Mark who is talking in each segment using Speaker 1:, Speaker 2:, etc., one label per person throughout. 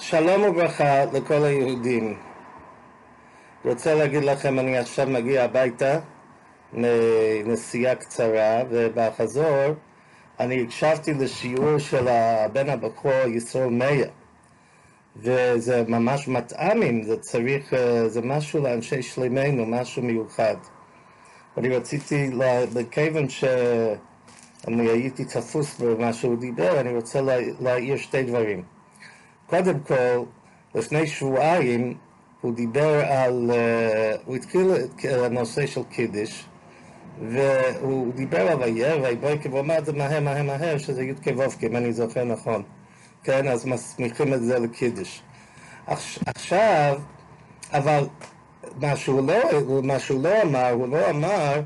Speaker 1: שלום וברכה לכל היהודים. רוצה להגיד לכם, אני עכשיו מגיע הביתה מנסיעה קצרה, ובחזור אני הקשבתי לשיעור של הבן הבכור ישרול מאיר, וזה ממש מטעמים, זה צריך, זה משהו לאנשי שלמנו, משהו מיוחד. אני רציתי, בכיוון שאני הייתי תפוס במה שהוא דיבר, אני רוצה להעיר שתי דברים. קודם כל, לפני שבועיים הוא דיבר על, uh, הוא התחיל את הנושא של קידיש והוא דיבר על וירא ויבויקר והוא אמר את זה מהר מהר מהר שזה י' כו' אם אני זוכר נכון. כן, אז מסמיכים את זה לקידיש. עכשיו, אבל מה שהוא לא, מה שהוא לא אמר, הוא לא אמר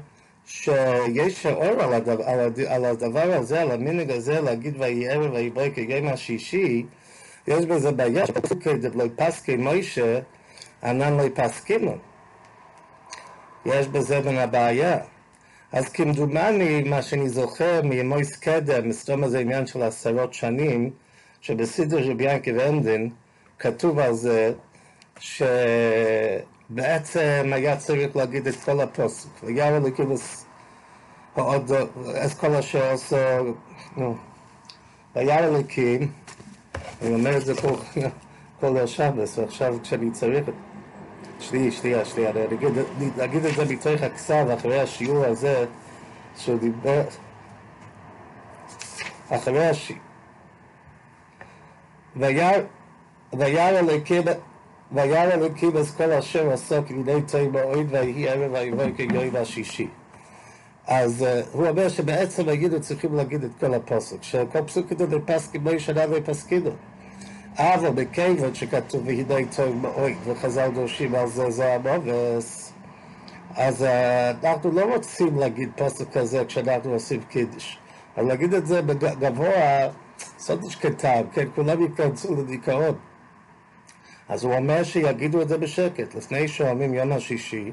Speaker 1: שיש אור על הדבר, על הדבר הזה, על המנהג הזה להגיד וירא ויבויקר יום השישי יש בזה בעיה, שפסוקי דבלוי פסקי מוישה, ענן לא יפסקינו. יש בזה בין הבעיה. אז כמדומני, מה שאני זוכר מימויס קדם, מסתום הזה עניין של עשרות שנים, שבסידר של ביאנקי ואנדין, כתוב על זה שבעצם היה צריך להגיד את כל הפוסק. וירא לכיבוס עוד, אז כל אשר עושה, נו, וירא אלוקים, אני אומר את זה כל, כל השבס, ועכשיו כשאני צריך... שנייה, שנייה, שנייה, אני אגיד, אגיד את זה מתוך הכסף אחרי השיעור הזה, שהוא דיבר... אחרי השיעור... וירא אלוקים וירא אלוקים אז כל אשר עשו כמידי תוהי מאוהד ויהי ערב ויבוא כיום השישי. אז uh, הוא אומר שבעצם היגידו צריכים להגיד את כל הפוסק, שכל פסוק כתוב בפסקים לא ישנה ויפסקינו. אבל בכיוון שכתוב והידי טוב מאוי וחז"ל דורשים על זה זה המובס. אז אנחנו לא רוצים להגיד פוסק כזה כשאנחנו עושים קידיש אבל להגיד את זה בגבוה סודש קטן, כן, כולם ייכנסו לדיכאון. אז הוא אומר שיגידו את זה בשקט. לפני שאומרים יום השישי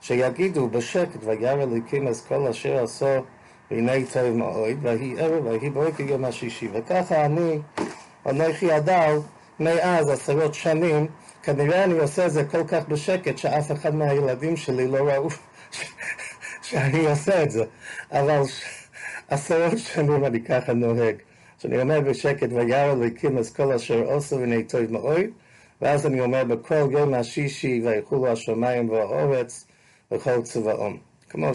Speaker 1: שיגידו בשקט וירא אלוקים אז כל אשר עשו והנה טוב מאוי ויהי ערב ויהי בוקר יום השישי וככה אני אנוכי הדל מאז עשרות שנים, כנראה אני עושה את זה כל כך בשקט שאף אחד מהילדים שלי לא ראו שאני עושה את זה, אבל עשרות שנים אני ככה נוהג. שאני אומר בשקט, וירא אלוקים אז כל אשר עושה וני טוב מאוד, ואז אני אומר בכל יום השישי ויחולו השמיים והאורץ וכל צבאום, כמו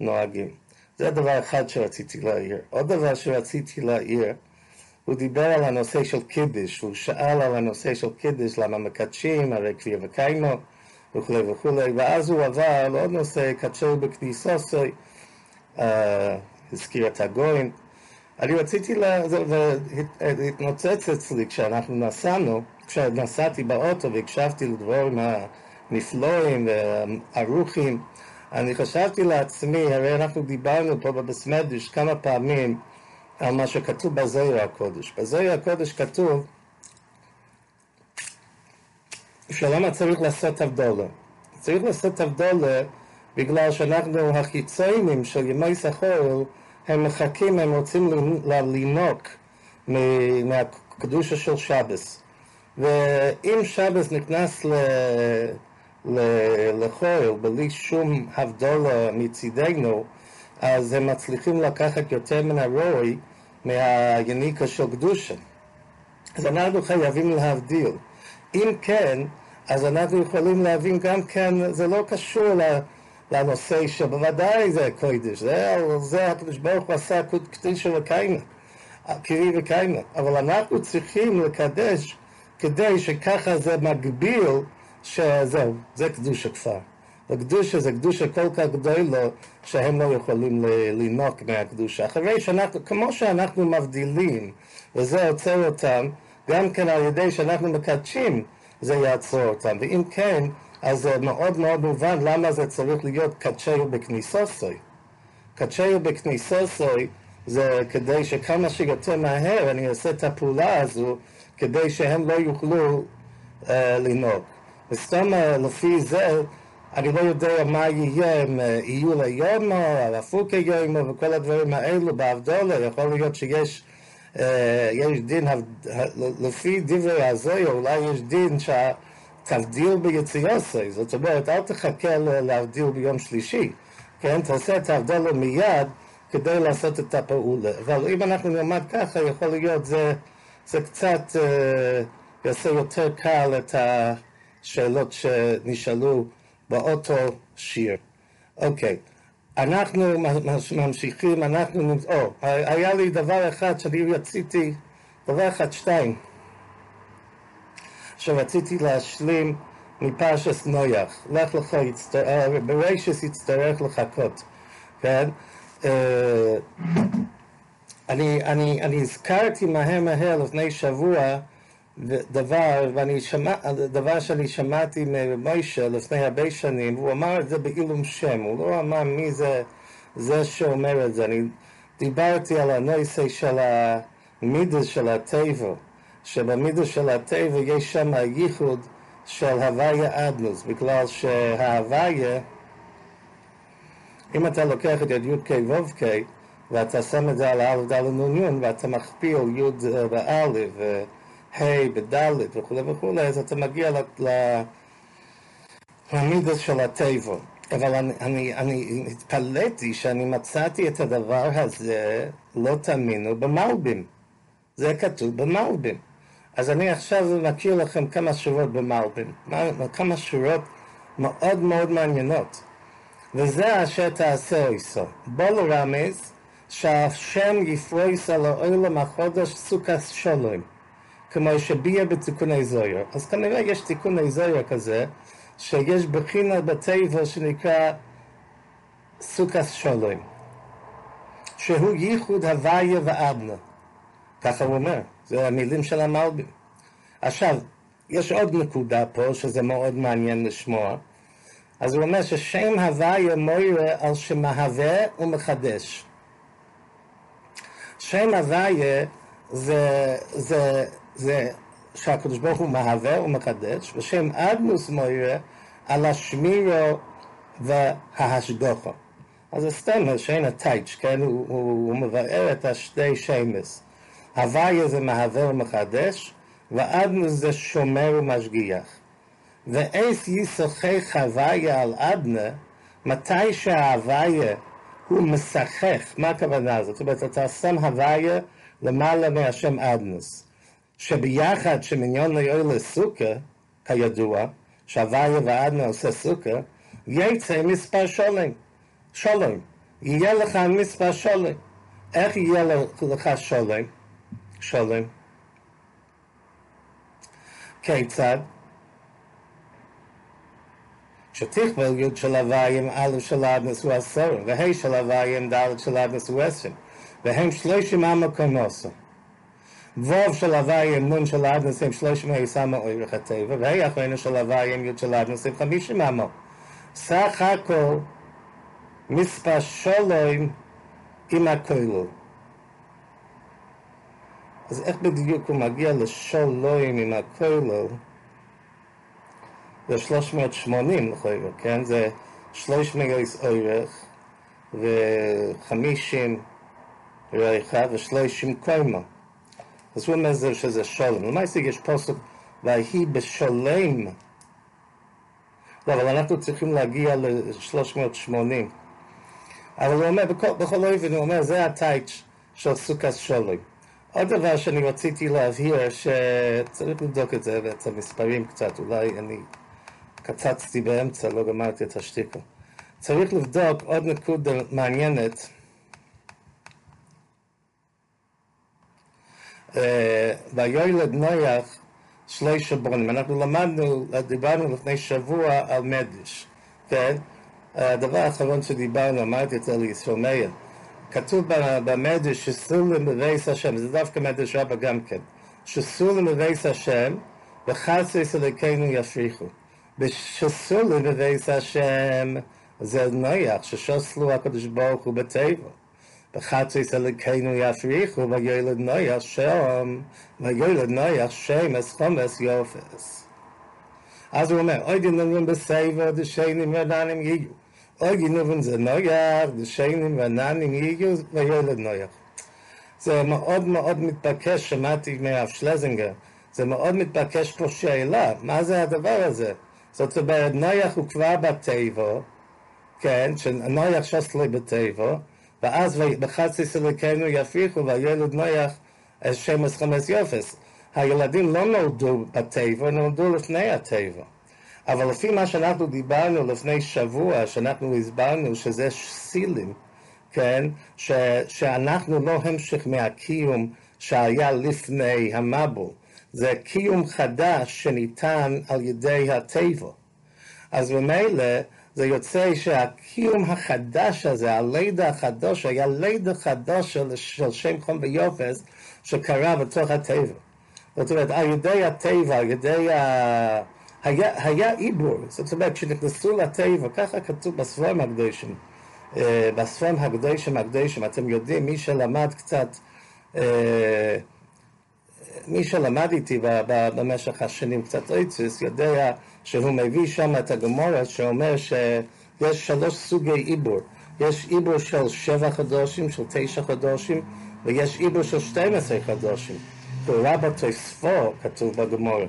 Speaker 1: שנוהגים. זה דבר אחד שרציתי להעיר. עוד דבר שרציתי להעיר, הוא דיבר על הנושא של קידיש, הוא שאל על הנושא של קידיש, למה מקדשים, הרי כפיר וקיימו וכולי וכולי, ואז הוא עבר לעוד נושא, קדשו בכניסוסוי, uh, הזכיר את הגויים. אני רציתי, לה, והתנוצץ אצלי כשאנחנו נסענו, כשנסעתי באוטו והקשבתי לדברים הנפלאים והערוכים, אני חשבתי לעצמי, הרי אנחנו דיברנו פה בבסמדיש כמה פעמים על מה שכתוב בזוהר הקודש. בזוהר הקודש כתוב שלמה צריך לעשות הבדולה. צריך לעשות הבדולה בגלל שאנחנו החיצונים של ימי סחורל הם מחכים, הם רוצים לינוק מהקדושה של שבס. ואם שבס נכנס ל... לחורל בלי שום הבדולה מצידנו, אז הם מצליחים לקחת יותר מן הרוי מהיניקה של קדושה. אז אנחנו חייבים להבדיל. אם כן, אז אנחנו יכולים להבין גם כן, זה לא קשור לנושא שבוודאי זה קודש, זה, זה הקדוש ברוך הוא עשה קדושה וקיימה, קרי וקיימה, אבל אנחנו צריכים לקדש כדי שככה זה מגביל שזהו, זה קדושה כבר. הקדושה זה קדושה כל כך גדולה שהם לא יכולים לנוק מהקדושה. אחרי שאנחנו, כמו שאנחנו מבדילים, וזה עוצר אותם, גם כן על ידי שאנחנו מקדשים, זה יעצור אותם. ואם כן, אז זה מאוד מאוד מובן למה זה צריך להיות קדשהו בכניסוסוי. קדשהו בכניסוסוי זה כדי שכמה שיותר מהר אני אעשה את הפעולה הזו, כדי שהם לא יוכלו uh, לנהוג. וסתם לפי זה אני לא יודע מה יהיה אם יהיו ליומו, על הפוקי יומו וכל הדברים האלו בהבדולה, יכול להיות שיש אה, יש דין, לפי דברי הזויה, אולי יש דין שהתבדיל ביציאוסי, זאת אומרת, אל תחכה להבדיל ביום שלישי, כן? תעשה את ההבדל מיד כדי לעשות את הפעולה. אבל אם אנחנו נלמד ככה, יכול להיות זה, זה קצת אה, יעשה יותר קל את השאלות שנשאלו באותו שיר. אוקיי. אנחנו ממשיכים, אנחנו, או, היה לי דבר אחד שאני רציתי, דבר אחד, שתיים, שרציתי להשלים מפרשס נויח, לך לך, יצטר... ברשס יצטרך לחכות, כן? אה, אני, אני, אני הזכרתי מהר מהר לפני שבוע דבר, ואני שמע, דבר שאני שמעתי ממוישה לפני הרבה שנים, הוא אמר את זה בעילום שם, הוא לא אמר מי זה, זה שאומר את זה. אני דיברתי על הנושא של המידע של הטבע, שבמידע של הטבע יש שם הייחוד של הוויה אדנוס, בגלל שההוויה, אם אתה לוקח את י"ק ו"ק ואתה שם את זה על א' ד' נ' ואתה מכפיל י' באלף ה' בד' וכולי וכולי, אז אתה מגיע למידס של הטבע. אבל אני, אני, אני התפלאתי שאני מצאתי את הדבר הזה, לא תאמינו, במלבים. זה כתוב במלבים. אז אני עכשיו מכיר לכם כמה שורות במלבים, כמה שורות מאוד מאוד מעניינות. וזה אשר תעשה איסו. בוא לרמז שהשם יפרויס על העולם החודש סוכס שולוים. כמו שביע בתיקוני זויר. אז כנראה יש תיקוני זויר כזה, שיש בחינה בטבע שנקרא סוכס שולוים, שהוא ייחוד הוויה ואדנה. ככה הוא אומר, זה המילים של המלבים. עכשיו, יש עוד נקודה פה, שזה מאוד מעניין לשמוע. אז הוא אומר ששם הוויה מוירה על שמהווה ומחדש. שם הוויה זה, זה זה שהקדוש ברוך הוא מהווה ומקדש, ושם אדנוס מוירה על השמירו וההשגוחו. אז זה סטמר שאין הטייץ', כן? הוא, הוא, הוא מבאר את השתי שמס. הוויה זה מהווה ומחדש, ואדנוס זה שומר ומשגיח. ואיס ישוחח הוויה על אדנה, מתי שההוויה הוא משחך, מה הכוונה הזאת? זאת אומרת, אתה שם הוויה למעלה מהשם אדנוס. שביחד שמניון ליאור לסוכה, כידוע, שהוויה ואדנה עושה סוכה, יצא מספר שולם. שולם. יהיה לך מספר שולם. איך יהיה לך שולם? שולם. כיצד? שתכבל י' של הוויים, א' של אדנס הוא עשרים, וה' של הוויים, ד' של אדנס הוא עשרים, והם שלושים המקומוסו. ווב של הוויה נון של אדנס הם שלוש מאה סמה אורך הטבע, והי אחרינו של הוויה עם יוד של אדנס הם חמישים אמו. סך הכל מספר שולוים עם הכולו. אז איך בדיוק הוא מגיע לשולוים עם הכולו? זה 380 לכאורה, כן? זה 300 אורך ו-50 ריחה ו-30 קוימה. אז הוא אומר שזה שולם. למעשה יש פוסק, ויהי בשולם. לא, אבל אנחנו צריכים להגיע ל-380. אבל הוא אומר, בכל, בכל אופן, הוא אומר, זה הטייץ' של סוכת שולם. עוד דבר שאני רציתי להבהיר, שצריך לבדוק את זה ואת המספרים קצת, אולי אני קצצתי באמצע, לא גמרתי את השתיקה. צריך לבדוק עוד נקודה מעניינת. ויולד נויח שלושה בונים. אנחנו למדנו, דיברנו לפני שבוע על מדש, כן? הדבר האחרון שדיברנו, אמרתי את זה לישראל מאיר, כתוב במדש שסולם בבייס השם, זה דווקא מדש רבה גם כן, שסולם בבייס השם וחסס אלוקינו יפריחו. שסולם בבייס השם זה נויח, ששוסלו הקדוש ברוך הוא בטבע. בחצי אלוקינו יפריחו ויולד נויח שם, ויולד נויח שמס חומס יופס. אז הוא אומר, אוי גנובים בסייבר דשיינים ועננים יהיו. אוי גנובים זה נויח, דשיינים ועננים יהיו, ויולד נויח. זה מאוד מאוד מתבקש, שמעתי מהרב שלזינגר, זה מאוד מתבקש פה שאלה, מה זה הדבר הזה? זאת אומרת, נויח הוא כבר בתיבו, כן, שנויח שסלי בתיבו, ואז בחצי סליקנו יפיחו וילד נויח שמש חמש יופס. הילדים לא נולדו בטבע, נולדו לפני הטבע. אבל לפי מה שאנחנו דיברנו לפני שבוע, שאנחנו הסברנו שזה סילים, כן, ש, שאנחנו לא המשך מהקיום שהיה לפני המבול, זה קיום חדש שניתן על ידי הטבע. אז ממילא זה יוצא שהקיום החדש הזה, הלידה החדש, היה לידה חדש של, של שם חום ויופס שקרה בתוך הטבע. זאת אומרת, על ידי הטבע, על ידי ה... היה, היה עיבור, זאת אומרת, כשנכנסו לטבע, ככה כתוב בספרים הקדושים, אה, בספרים הקדושים הקדושים, אתם יודעים, מי שלמד קצת, אה, מי שלמד איתי במשך השנים קצת אויצוס, יודע שהוא מביא שם את הגמורה שאומר שיש שלוש סוגי עיבור. יש עיבור של שבע חדושים, של תשע חדושים, ויש עיבור של 12 חדושים. ברבא תוספו כתוב בגמורה,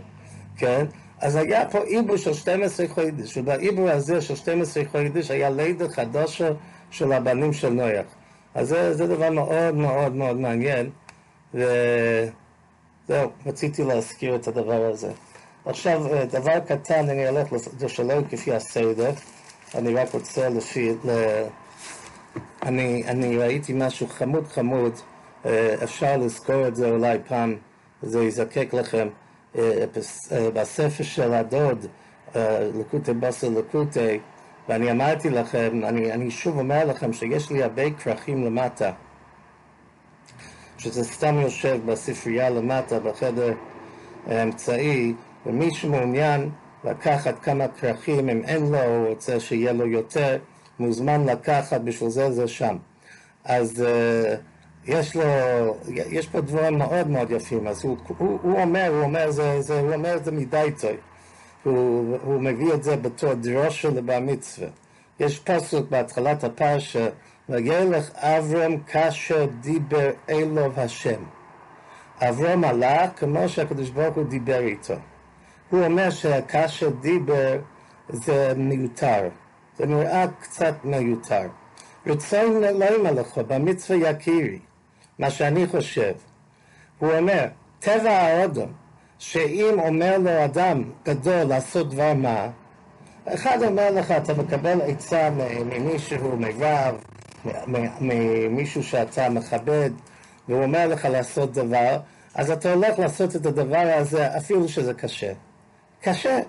Speaker 1: כן? אז היה פה עיבור של 12 חודש, ובעיבור הזה של 12 חודש היה לידה חדשה של הבנים של נויח. אז זה, זה דבר מאוד מאוד מאוד מעניין, וזהו, רציתי להזכיר את הדבר הזה. עכשיו, אה, דבר קטן, אני הולך לשלם כפי הסדר, אני רק רוצה לפי... ל... אני, אני ראיתי משהו חמוד חמוד, אה, אפשר לזכור את זה אולי פעם, זה יזקק לכם. אה, בספר של הדוד, לקוטי בסר לקוטי, ואני אמרתי לכם, אני, אני שוב אומר לכם שיש לי הרבה כרכים למטה, שזה סתם יושב בספרייה למטה, בחדר האמצעי, ומי שמעוניין לקחת כמה כרכים, אם אין לו, הוא רוצה שיהיה לו יותר, מוזמן לקחת, בשביל זה זה שם. אז uh, יש לו, יש פה דברים מאוד מאוד יפים, אז הוא, הוא, הוא אומר, הוא אומר, זה, זה, הוא אומר זה מדי טוב, הוא, הוא מביא את זה בתור דרושה לבר מצווה. יש פסוק בהתחלת הפרשה, וגלך אברהם כאשר דיבר אלוב השם. אברהם הלך כמו שהקדוש ברוך הוא דיבר איתו. הוא אומר שכאשר דיבר זה מיותר, זה נראה קצת מיותר. רצון לא לך במצווה יכירי, מה שאני חושב. הוא אומר, טבע האודם, שאם אומר לו אדם גדול לעשות דבר מה, אחד אומר לך, אתה מקבל עצה ממישהו, מרב, ממישהו שאתה מכבד, והוא אומר לך לעשות דבר, אז אתה הולך לעשות את הדבר הזה אפילו שזה קשה. קשה.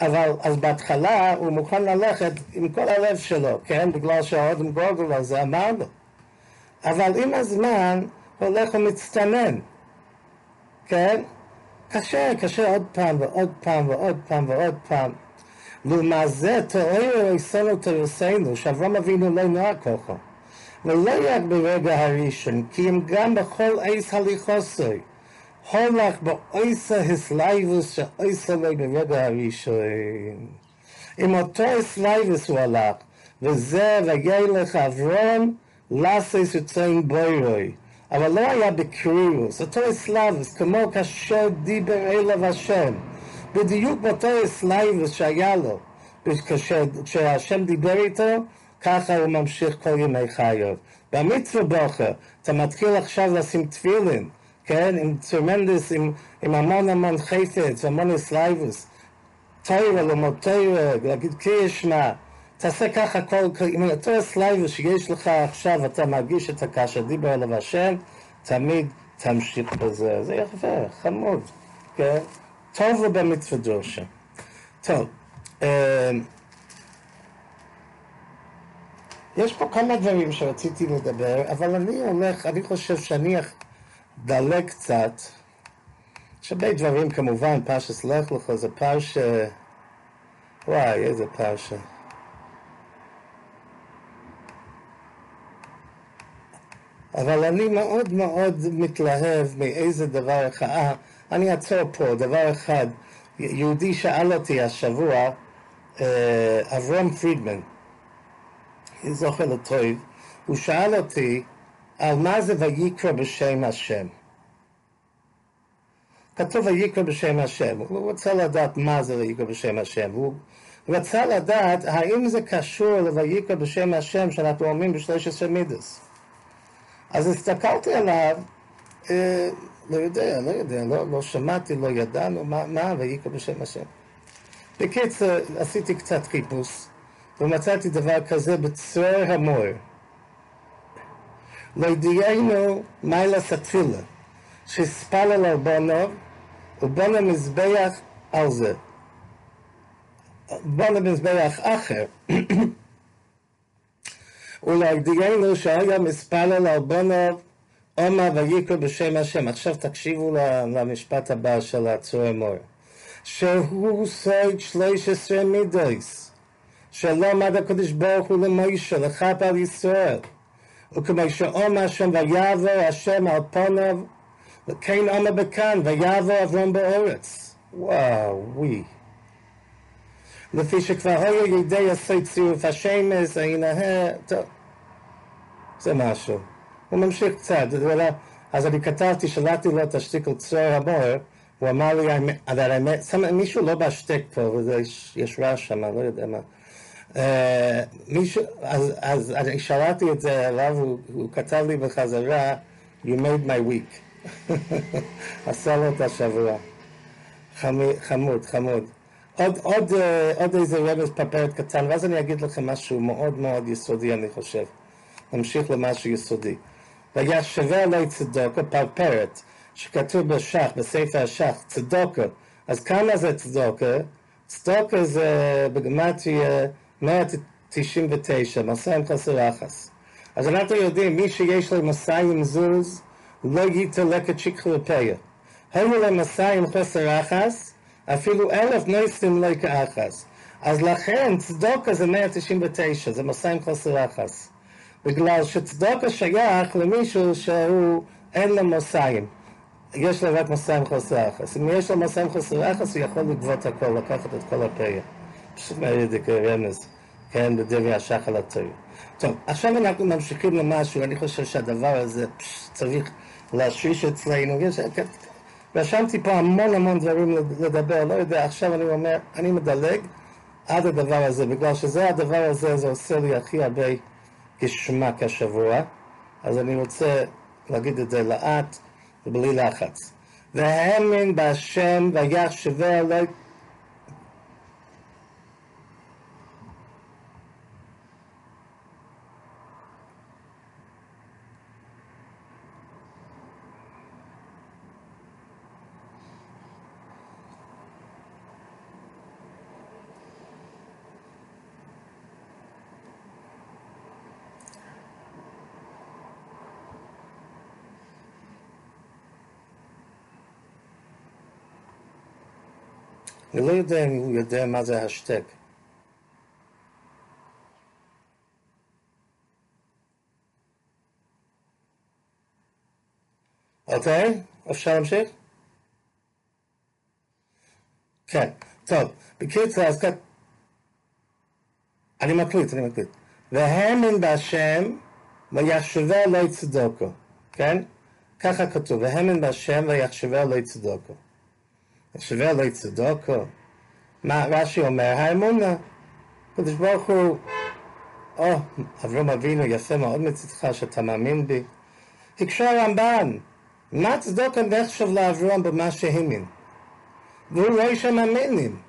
Speaker 1: אבל אז בהתחלה הוא מוכן ללכת עם כל הלב שלו, כן? בגלל שהאודם גוגל הזה אמר לו. אבל עם הזמן הולך ומצטנן, כן? קשה, קשה עוד פעם ועוד פעם ועוד פעם ועוד פעם. לעומת זה, תאורו יסונו תרסנו, שאברהם אבינו לא נוער ככה. ולא רק ברגע הראשון, כי אם גם בכל עץ הליכוסוי, הולך באויסה הסלייבוס שאויסה לו ברגע הראשון. עם אותו הסלייבוס הוא הלך, וזה וילך אברום לסס יוצאים בוירוי. אבל לא היה בקרירוס, אותו הסלייבוס, כמו כאשר דיבר אליו השם. בדיוק באותו הסלייבוס שהיה לו, כשהשם דיבר איתו, ככה הוא ממשיך כל ימי חייו. במצווה בוחר, אתה מתחיל עכשיו לשים תפילין, כן? עם טרמנדס, עם, עם המון המון חפץ, המון אסלייבוס. תוירה, לומד תוירה, להגיד קרישמה. תעשה ככה כל, עם אותו אסלייבוס שיש לך עכשיו, אתה מרגיש את הקשה, דיבר אליו השם, תמיד תמשיך בזה. זה יפה, חמוד, כן? טוב לו במצווה דרושה. טוב, יש פה כמה דברים שרציתי לדבר, אבל אני הולך, אני חושב שאני דלג קצת. יש הרבה דברים כמובן, פרשס לך לך זה פרשה... וואי, איזה פרשה. אבל אני מאוד מאוד מתלהב מאיזה דבר אחד. אה, אני אעצור פה, דבר אחד. יהודי שאל אותי השבוע, אה, אברהם פרידמן, אני זוכר לטוב, הוא שאל אותי, על מה זה ויקרא בשם השם. כתוב ויקרא בשם השם, הוא רוצה לדעת מה זה ויקרא בשם השם, הוא רצה לדעת האם זה קשור לויקרא בשם השם שאנחנו אומרים ב-13 מידס. אז הסתכלתי עליו, אה, לא יודע, לא יודע, לא, לא שמעתי, לא ידענו מה, מה ויקרא בשם השם. בקיצור, עשיתי קצת חיפוש, ומצאתי דבר כזה בצרור המור. לא ידיענו מיילס התפילה, שהספלל על בונוב, ובונה מזבח על זה. בונה מזבח אחר. ולהגדירנו שהיה מספלל על בונוב עומר ויקרא בשם השם. עכשיו תקשיבו למשפט הבא של הצור המור. שהוא סוד שלוש עשרה מידויס, שלא עמד הקדוש ברוך הוא למוישה, לכף על ישראל. וכמו שאומר שם ויעבור השם על פניו, וכן אומר בכאן, ויעבור אברום באורץ. וואו, ווי. לפי שכבר היו ידי עשי צירוף השמש, הנה, טוב, זה משהו. הוא ממשיך קצת, אז אני כתבתי, שלחתי לו את השטיקל צור המור, הוא אמר לי, אבל האמת, מישהו לא בהשתק פה, ויש רעש שם, לא יודע מה. מישהו, אז אני שאלתי את זה עליו, הוא כתב לי בחזרה, You made my week. עשה לו את השבוע. חמוד, חמוד. עוד, עוד, עוד איזה רמז פפרת קטן, ואז אני אגיד לכם משהו מאוד מאוד יסודי, אני חושב. נמשיך למשהו יסודי. והיה שווה עלי צדוקה פרפרת, שכתוב בשח, בספר השח, צדוקה. אז כמה זה צדוקה? צדוקה זה בגמטריה 199, מסע עם חסר אחס. אז אנחנו יודעים, מי שיש לו מסע עם זוז, לא ייתן לקט שיקחו לפיה. היו להם מסע עם חסר אחס, אפילו אלף נויסים לא כאחס. אז לכן צדוקה זה 199, זה מסע עם חסר אחס. בגלל שצדוקה שייך למישהו שהוא אין לו מסעים. יש לו רק מסע עם חסר אחס. אם יש לו מסע עם חסר אחס, הוא יכול לגבות הכל, לקחת את כל הפיה. רמז, כן, בדברי השחל הטרי. טוב, עכשיו אנחנו ממשיכים למשהו, אני חושב שהדבר הזה פש, צריך להשריש אצלנו. יש, רשמתי פה המון המון דברים לדבר, לא יודע, עכשיו אני אומר, אני מדלג עד הדבר הזה, בגלל שזה הדבר הזה, זה עושה לי הכי הרבה גשמק השבוע, אז אני רוצה להגיד את זה לאט ובלי לחץ. והאמין בהשם ויחשבה עלי אני לא יודע אם הוא יודע מה זה השטק. אוקיי? אפשר להמשיך? כן, טוב. בקיצור, אז כאן... אני מקליט, אני מקליט. והאמין בהשם ויחשבה לא צדוקו, כן? ככה כתוב, והאמין בהשם ויחשבה לא צדוקו. שווה לי צדוקו. מה רש"י אומר? האמונה. הקדוש ברוך הוא, או, אברום אבינו, יפה מאוד מצדך שאתה מאמין בי. הקשה הרמב"ן, מה צדוקה נחשב לאברום במה שהאמין? והוא רואה שהם מאמינים.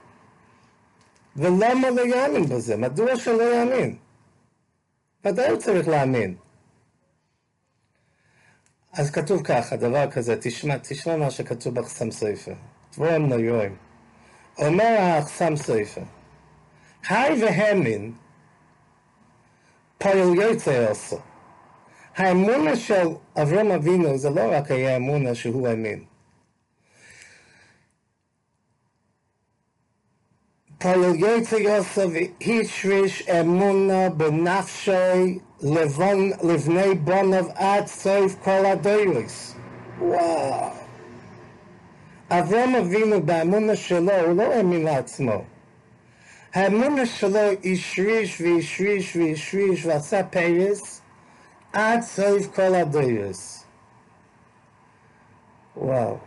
Speaker 1: ולמה לא יאמין בזה? מדוע שלא יאמין? ודאי הוא צריך להאמין. אז כתוב ככה, דבר כזה, תשמע, תשמע מה שכתוב בחסם ספר. דבורם נויוים. אומר האחסם ספר, היי והמין פועל יוצא עשו. האמונה של אברהם אבינו זה לא רק היה אמונה שהוא האמין. פועל יוצא יוסף השריש אמונה בנפשי לבני בונוב עד סוף כל הדוירוס. וואו. אברהם אבינו באמונה שלו, הוא לא האמין לעצמו. האמונה שלו השריש והשריש והשריש ועשה פרס עד סוף כל הדויוס. וואו.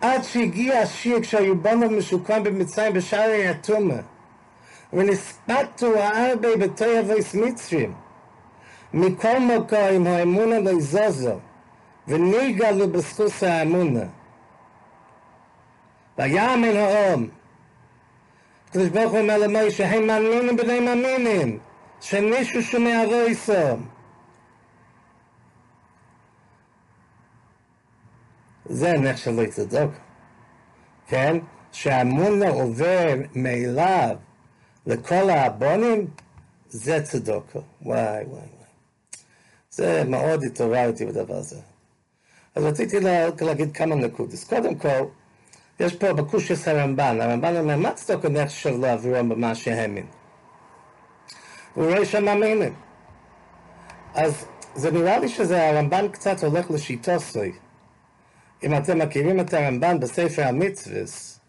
Speaker 1: עד שהגיע השיר כשהיו בנו משוקם במצרים בשערי התומה. ונספתו הרבה בתוי אבויס מצרים. מכל מקום האמונה לא יזוזו, וניגלו בזכוס האמונה. ויאמן האום. הקדוש ברוך הוא אומר למוישה, הם מאמינים בני מאמינים, שמישהו שומע רויסו. זה נחשב לא צדוק. כן? שהאמונה עובר מאליו לכל הבונים, זה צדוקו. וואי, וואי, וואי. זה מאוד התעוררתי בדבר הזה. אז רציתי לה, להגיד כמה נקודות. קודם כל, יש פה בקושס הרמב"ן, הרמב"ן אומר, מה צדוקו נחשב לו עבורם במה שהאמין? הוא רואה שהם מאמינים. אז זה נראה לי שזה הרמב"ן קצת הולך לשיטוסוי. אם אתם מכירים את הרמב"ן בספר המצווס,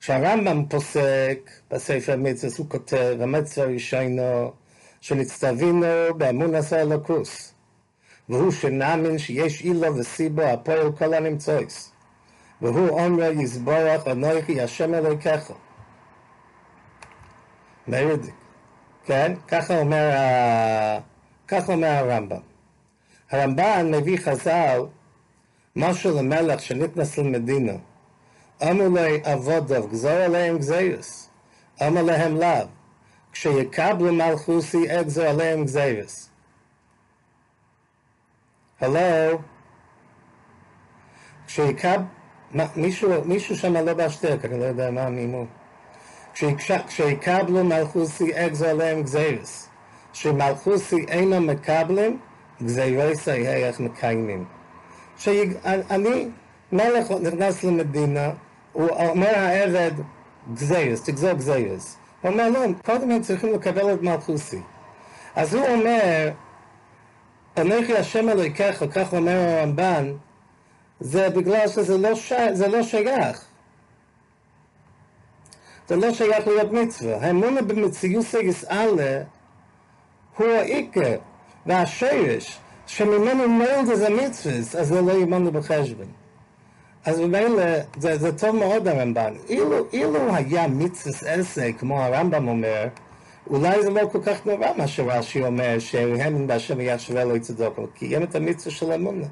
Speaker 1: כשהרמב"ם פוסק בספר המצווס, הוא כותב, המצווה הראשונו, שנצטווינו באמון עשה אלוקוס, והוא שנאמין שיש אילו וסיבו הפועל כל הנמצויס, והוא אומר יסבורך אנוכי השם אלוהיכך. מרידיק, כן? ככה אומר, ככה אומר הרמב"ם. הרמב"ן מביא חז"ל משהו למלך שנכנס למדינה. אמרו לי עבודו, גזור עליהם גזירס. אמר להם לאו. כשיקבלו מלכוסי אגזור עליהם גזירס. הלו? כשיקב... מישהו, מישהו שם לא בהשתק, אני לא יודע מה המימו. כשיקבלו מלכוסי אגזור עליהם גזירס. שמלכוסי אינם מקבלים, גזירס איך מקיימים. שאני, מלך נכנס למדינה, הוא אומר העבד גזיירס, תגזור גזיירס. הוא אומר לא, קודם הם צריכים לקבל את מלכוסי. אז הוא אומר, אנכי השם אלוהיכך, כך אומר הרמב"ן, זה בגלל שזה לא, ש... זה לא שייך. זה לא שייך להיות מצווה. האמונה במציאות יסעלה הוא העיקר והשרש. שממנו נולד איזה מצווס, אז זה לא ימנו בחשבון. אז ממילא, זה, זה טוב מאוד הרמב"ן. אילו, אילו היה מצווס עסק, כמו הרמב"ם אומר, אולי זה לא כל כך נורא מה שרש"י אומר, שהאמין בהשם יחשבה לא יצדוק, כי קיים את המצווה של אמונה.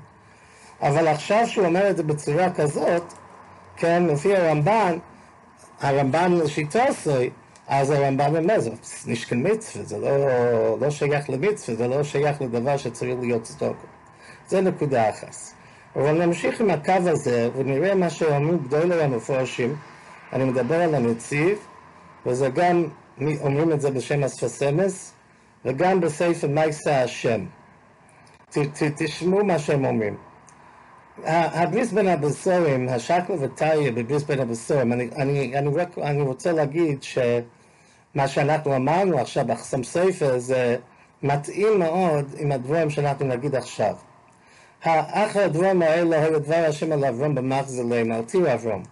Speaker 1: אבל עכשיו שהוא אומר את זה בצורה כזאת, כן, לפי הרמב"ן, הרמב"ן לשיטה עשוי, אז הרמב"ם אומר, זה נשכן מצווה, זה לא, לא שייך למצווה, זה לא שייך לדבר שצריך להיות צדוק. זה נקודה אחת. אבל נמשיך עם הקו הזה ונראה מה שאומרים גדולי המפורשים. אני מדבר על הנציב, וזה גם, אומרים את זה בשם אספסמס, וגם בספר מייסה השם. ת, ת, תשמעו מה שהם אומרים. הבריס בין הבשרים, השקל וטריה בבריס בין הבשרים, אני, אני, אני, אני רוצה להגיד ש... מה שאנחנו אמרנו עכשיו בחסם ספר זה מתאים מאוד עם הדברים שאנחנו נגיד עכשיו. אחר הדברים האלה היו דבר השם על אברום במחזלים, אל תראו אברום.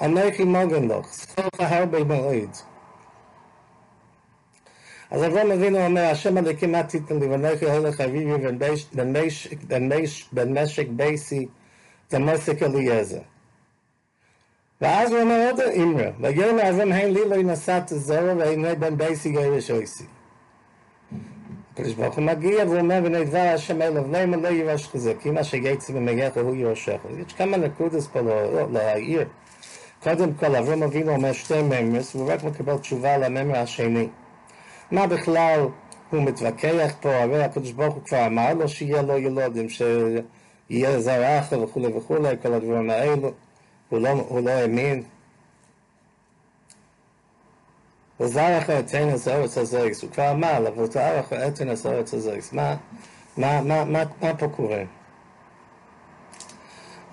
Speaker 1: אנכי מוגן לך, זכורך הרבה מאוד. אז אברום אבינו אומר, השם עליכי מה תיתן לי, ואנכי הולך אביבי בן משק בייסי, דמשק אליעזר. ואז הוא אומר עוד אמרה, ויום אברהם הן לי לא נסעת זרע והנה בן בייסי גירש אויסי. הקדוש ברוך הוא מגיע ואומר בני דבר השם אליו למה לא ירש כזה כי מה שיצא ממייך הוא ירשך. יש כמה נקודות פה להעיר. קודם כל אברהם אבינו אומר שתי ממרס והוא רק מקבל תשובה על הממר השני. מה בכלל הוא מתווכח פה, הרי הקדוש ברוך הוא כבר אמר לו שיהיה לו ילודים, שיהיה זרעך וכולי וכולי, כל הדברים האלו. הוא לא, הוא לא האמין. וזרח אתנס ארץ הזריס, הוא כבר אמר, אבל תארך אתנס ארץ הזריס. מה, מה, מה, מה, מה פה קורה?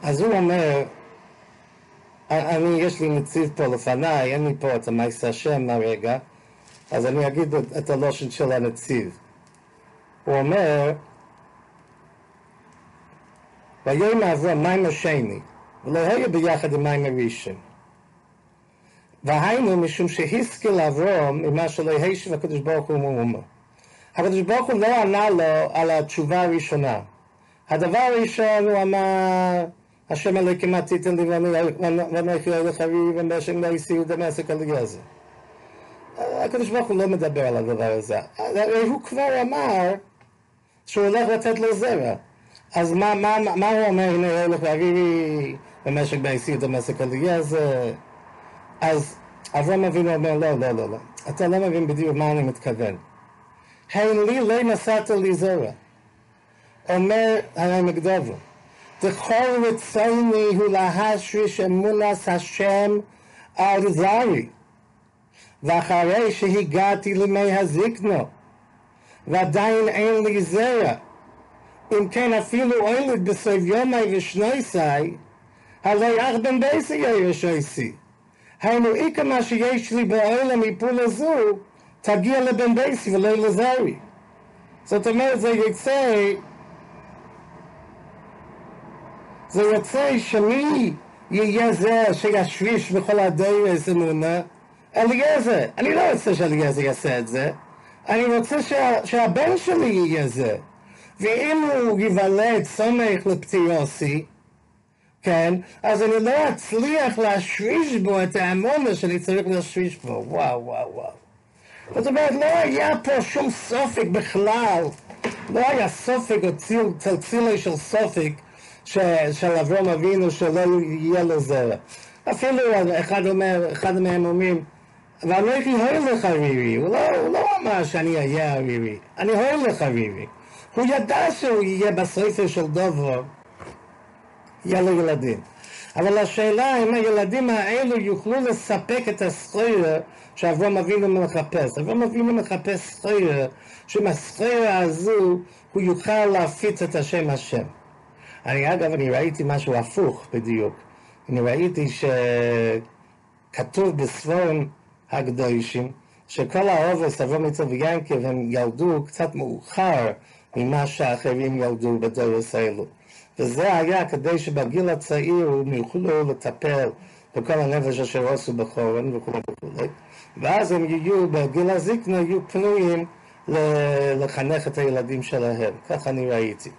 Speaker 1: אז הוא אומר, אני, יש לי נציב פה לפניי, אין לי פה את המייס השם הרגע, אז אני אגיד את, את הלושן של הנציב. הוא אומר, ויום אברהם מים השני, ולא היה ביחד עם מים הראשון. והיינו משום שהשכיל אברום ממה שלא הישב הקדוש ברוך הוא מאומה. הקדוש ברוך הוא לא ענה לו על התשובה הראשונה. הדבר הראשון הוא אמר, השם אלוקים מה תיתן לי ואנוכי הולך אבי ומשם לא יסיעו דמשק על הגזר. הקדוש ברוך הוא לא מדבר על הדבר הזה. הוא כבר אמר שהוא הולך לתת לו זרע. אז מה, מה, מה הוא אומר, הנה הולך ואביבי במשק ביסי דמשק על הגזר. אז אברהם אבינו אומר, לא, לא, לא, לא. אתה לא מבין בדיוק מה אני מתכוון. הן לי לא נשאת לי זרע. אומר הרי מקדובו, דכל רצוני הוא להשריש אמונס השם על זרי. ואחרי שהגעתי לימי הזקנו, ועדיין אין לי זרע, אם כן אפילו אוילד בסוף יומי ושנויסי, אך בן בייסי ירשייסי. היינו איקה מה שיש לי בעולם מפעולה זו, תגיע לבן בייסי ולא לזרי. זאת אומרת, זה יצא, זה יוצא שמי יהיה זה שישריש בכל הדרס אמונה? אליעזר. אני לא רוצה שאליעזר יעשה את זה, אני רוצה שה, שהבן שלי יהיה זה. ואם הוא ייוולד סומך לפטיוסי, כן, אז אני לא אצליח להשריש בו את האמונה שאני צריך להשריש בו. וואו, וואו, וואו. זאת אומרת, לא היה פה שום סופק בכלל, לא היה סופק או ציל, צלצילי של סופק של אברהם אבינו שלא יהיה לו זרע. אפילו אחד אומר, אחד מהם אומרים, ואני הייתי הולך אביבי, הוא לא, הוא לא אמר שאני אהיה אביבי, אני הולך אביבי. הוא ידע שהוא יהיה בספר של דובו, יהיה לו ילדים. אבל השאלה אם הילדים האלו יוכלו לספק את הסחויר שאברהם אבינו מחפש. אברהם אבינו מחפש סחויר, שעם הסחויר הזו הוא יוכל להפיץ את השם השם. אני אגב, אני ראיתי משהו הפוך בדיוק. אני ראיתי שכתוב בספורם הקדושים, שכל האובס, אברהם יצחק ויענקב, הם ילדו קצת מאוחר ממה שאחרים ילדו בדורס האלו. וזה היה כדי שבגיל הצעיר הם יוכלו לטפל בכל הנפש אשר עשו בחורן וכו' וכו', ואז הם יהיו, בגיל הזקנה, יהיו פנויים לחנך את הילדים שלהם, כך אני ראיתי.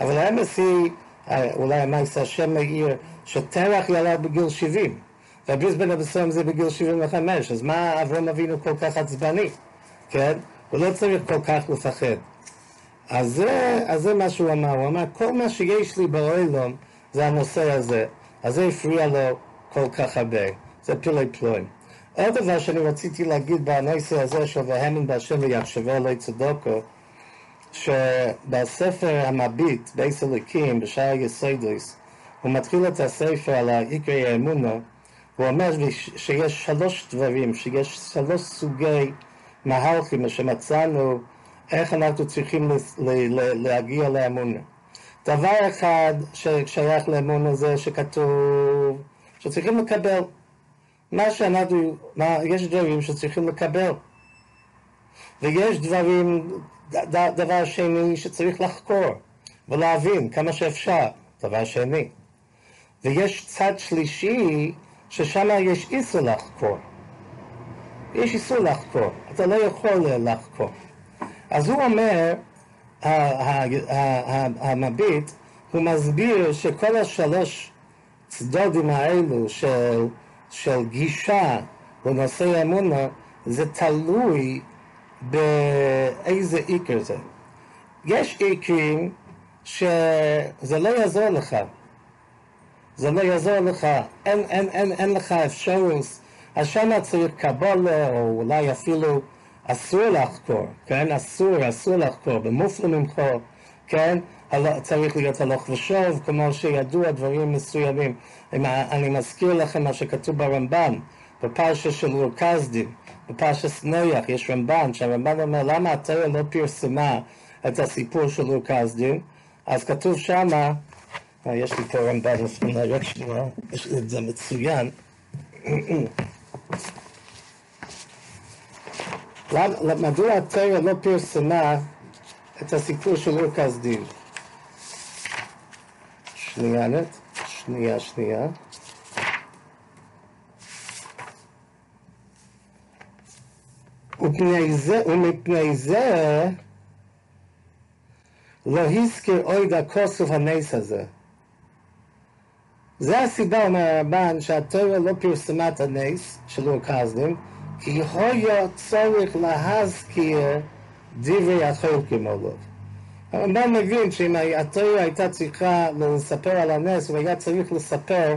Speaker 1: אבל האמס היא, אולי המייס השם מאיר, שתרח ילד בגיל 70, והבריסבן הבשם זה בגיל 75, אז מה אברהם אבינו כל כך עצבני, כן? הוא לא צריך כל כך לפחד. אז זה, אז זה מה שהוא אמר, הוא אמר, כל מה שיש לי בעולם זה הנושא הזה, אז זה הפריע לו כל כך הרבה, זה פלאי פלאים. עוד דבר שאני רציתי להגיד בנושא הזה של והאמין בהשם ויחשבה לו צדקה, שבספר המבי"ט, בית אלוקים, בשער יסודות, הוא מתחיל את הספר על עיקרי האמונה, הוא אומר שיש שלוש דברים, שיש שלוש סוגי מהלכים שמצאנו איך אנחנו צריכים להגיע לאמונה. דבר אחד ששייך לאמונה זה שכתוב שצריכים לקבל. מה שאנחנו, מה, יש דברים שצריכים לקבל. ויש דברים, דבר שני שצריך לחקור ולהבין כמה שאפשר, דבר שני. ויש צד שלישי ששם יש איסור לחקור. יש איסור לחקור, אתה לא יכול לחקור. אז הוא אומר, המביט, הוא מסביר שכל השלוש צדודים האלו של, של גישה לנושא אמונה, זה תלוי באיזה עיקר זה. יש עיקרים שזה לא יעזור לך. זה לא יעזור לך, אין, אין, אין, אין לך אפשרות, אז צריך קבלה, או אולי אפילו אסור לחקור, כן? אסור, אסור לחקור, במופלא ממך, כן? צריך להיות הלוך ושוב, כמו שידוע דברים מסוימים. אני מזכיר לכם מה שכתוב ברמב"ן, בפרשה של רוקזדים, בפרשת נויח, יש רמב"ן, שהרמב"ן אומר למה התורה לא פרסמה את הסיפור של רוקזדים, אז כתוב שמה, אה, יש לי פה רמב"ן לפני רק שנייה, יש לי את זה מצוין. מדוע התרא לא פרסמה את הסיפור של אור כסדין? שנייה, נט, שנייה, שנייה. ומפני זה, ומפני זה לא הזכיר אוי הכוסוף הנס הזה. זה הסיבה, אומר הרמב"ן, שהתורה לא פרסמה את הנס של אור כזדים, כי היה צורך להזכיר דברי החולקים עליו. הרמב"ן מבין שאם התורה הייתה צריכה לספר על הנס, הוא היה צריך לספר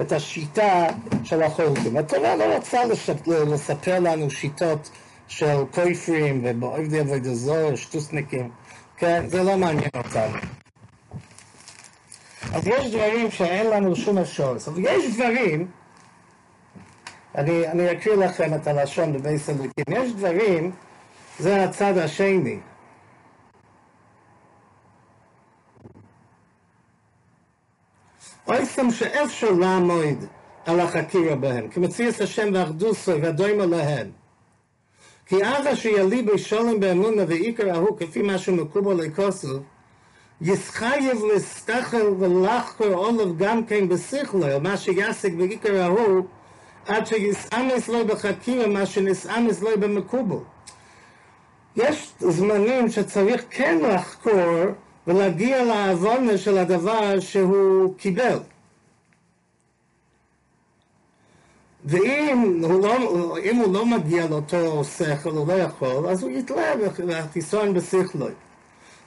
Speaker 1: את השיטה של החולקים. התורה לא רוצה לספר לנו שיטות של כופרים ובעובדי עבודה זוהר, שטוסניקים, כן? זה לא מעניין אותנו. אז יש דברים שאין לנו שום אפשרות, אבל יש דברים, אני, אני אקריא לכם את הלשון בבייס הלוקים, יש דברים, זה הצד השני. אויסם שאפשר לעמוד על החקירה בהם, כי מציאס השם ואחדוסו והדוים עליהם. כי אבא שילי בשולם באמונה ועיקר ההוא כפי מה שמקובל לכוסו, יסחייב לסתחל ולחקור עולב גם כן בשכלו, מה שיעסק בעיקר ההוא, עד שיסעמס לו בחקירה מה שנסעמס לו במקובל. יש זמנים שצריך כן לחקור ולהגיע לעוונה של הדבר שהוא קיבל. ואם הוא לא, הוא לא מגיע לאותו שכל, הוא לא יכול, אז הוא יתלה והחיסון בשכלוי.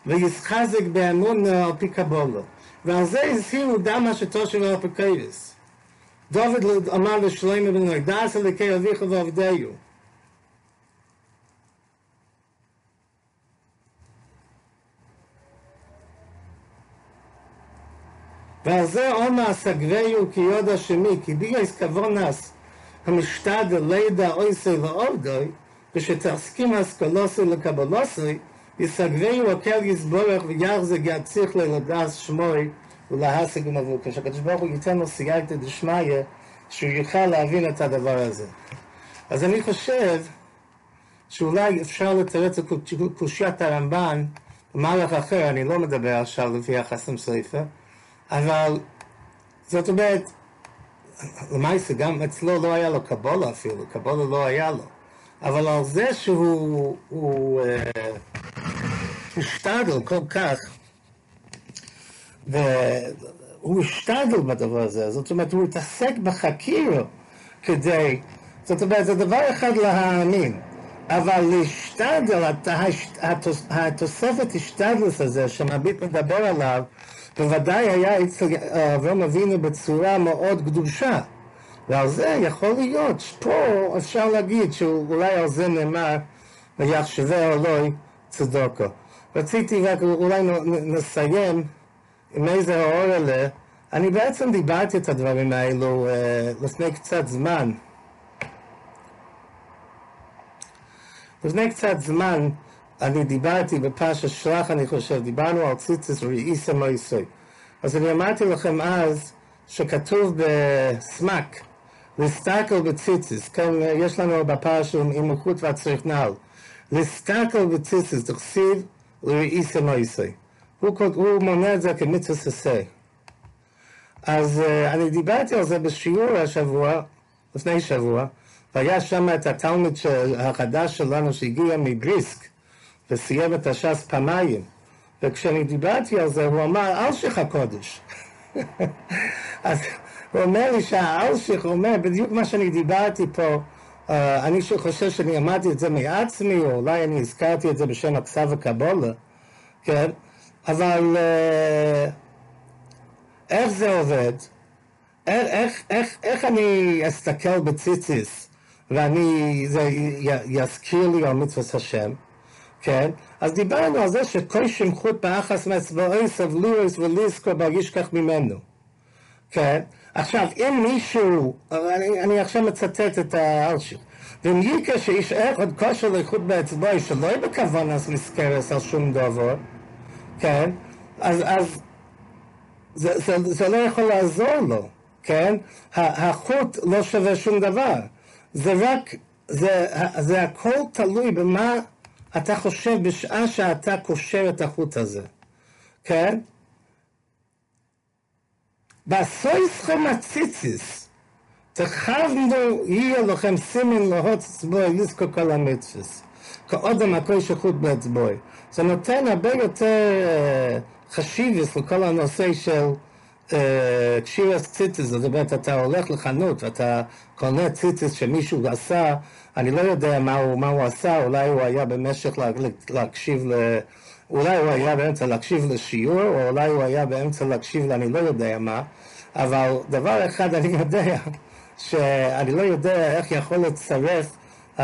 Speaker 1: ויסחזק באמון על פי קבולו. ועל זה הזהירו דם אשתו של אפוקייבס. David amar le shleim ben noy das le kay avikh va avdayu Ve ze on as gveyu ki yod a shmi ki bi yes kavonas am shtad leida oy se va ordoy ve she tskim as ולהשיג ומבוקש. הקדוש ברוך הוא ייתן לו סייגתא דשמיא שהוא יוכל להבין את הדבר הזה. אז אני חושב שאולי אפשר לתרץ את קושיית הרמב"ן במהלך אחר, אני לא מדבר עכשיו לפי החסם ספר, אבל זאת אומרת, למעשה גם אצלו לא היה לו קבולה אפילו, קבולה לא היה לו. אבל על זה שהוא הוא, אה, השתדל כל כך, והוא השתדל בדבר הזה, זאת אומרת, הוא התעסק בחקירו כדי, זאת אומרת, זה דבר אחד להאמין, אבל להשתדל, התוספת השתדלוס הזה שמביט מדבר עליו, בוודאי היה אצל אברהם אבינו בצורה מאוד קדושה. ועל זה יכול להיות, פה אפשר להגיד שאולי על זה נאמר ויחשבי אלוהי צדוקו. רציתי רק אולי נסיים עם איזה האור אלה. אני בעצם דיברתי את הדברים האלו uh, לפני קצת זמן. לפני קצת זמן אני דיברתי בפרשת שלח, אני חושב, דיברנו על ציציס ראיסה מויסוי. אז אני אמרתי לכם אז שכתוב בסמק, להסתכל בציציס, כן, יש לנו בפרשה עם איכות והצריך נעל. להסתכל בציציס, תכסיב ראיסה מויסוי. הוא, הוא מונה את זה כמצווה ססי. אז uh, אני דיברתי על זה בשיעור השבוע, לפני שבוע, והיה שם את התלמיד החדש שלנו שהגיע מבריסק, וסיים את הש"ס פעמיים. וכשאני דיברתי על זה, הוא אמר, אלשיך הקודש. אז הוא אומר לי שהאלשיך אומר בדיוק מה שאני דיברתי פה. Uh, אני חושב שאני אמרתי את זה מעצמי, או אולי אני הזכרתי את זה בשם הכסף הקבולה, כן? אבל uh, איך זה עובד? איך, איך, איך, איך אני אסתכל בציציס ואני, זה יזכיר לי על מצוות השם? כן? אז דיברנו על זה שכל שמחות באחס מצבאוי סבלויס וליסקו ברגיש כך ממנו. כן? עכשיו, אם מישהו, אני, אני עכשיו מצטט את האלשיך, ואם יקה שאיש אחד כושר לאיכות באצבעי שלא יהיה בכוונס לסקרס על שום דבר, כן? אז, אז זה, זה, זה לא יכול לעזור לו, כן? החוט לא שווה שום דבר. זה רק, זה, זה הכל תלוי במה אתה חושב בשעה שאתה קושר את החוט הזה, כן? בסויסכם הציציס, תכבנו יהיה לכם סימן להוצץ בו יזכו כל המצווס. כאודם הכל שחוט באצבעי. זה נותן הרבה יותר חשיבס לכל הנושא של קשירס ציטס, זאת אומרת, אתה הולך לחנות ואתה קונה ציטס שמישהו עשה, אני לא יודע מה הוא, מה הוא עשה, אולי הוא היה במשך לה, להקשיב ל... אולי הוא היה באמצע להקשיב לשיעור, או אולי הוא היה באמצע להקשיב לאני לא יודע מה, אבל דבר אחד אני יודע, שאני לא יודע איך יכול לצרף uh,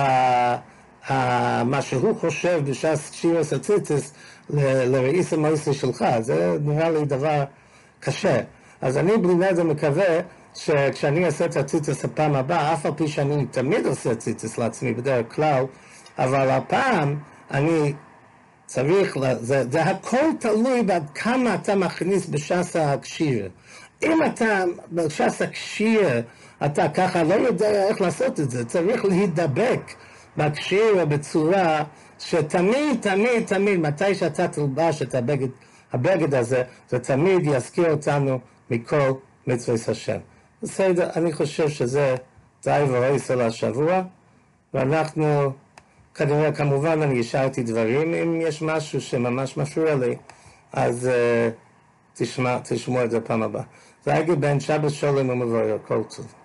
Speaker 1: מה שהוא חושב בש"ס שירס הציטס לראיס המויסי שלך, זה נראה לי דבר קשה. אז אני בלי נדר מקווה שכשאני אעשה את הציטוס הפעם הבאה, אף על פי שאני תמיד עושה ציטוס לעצמי בדרך כלל, אבל הפעם אני צריך, זה, זה הכל תלוי בעד כמה אתה מכניס בש"ס הקשיר. אם אתה בש"ס הקשיר, אתה ככה לא יודע איך לעשות את זה, צריך להידבק בקשיר בצורה שתמיד, תמיד, תמיד, מתי שאתה תלבש את הבגד, הבגד הזה, זה תמיד יזכיר אותנו מכל מצוות השם. בסדר, אני חושב שזה די ורעיס על השבוע, ואנחנו, כנראה, כמובן אני השארתי דברים, אם יש משהו שממש מפריע לי, אז uh, תשמע, תשמעו את זה פעם הבאה. זה היה בן שבת שלום ומבואר, כל טוב.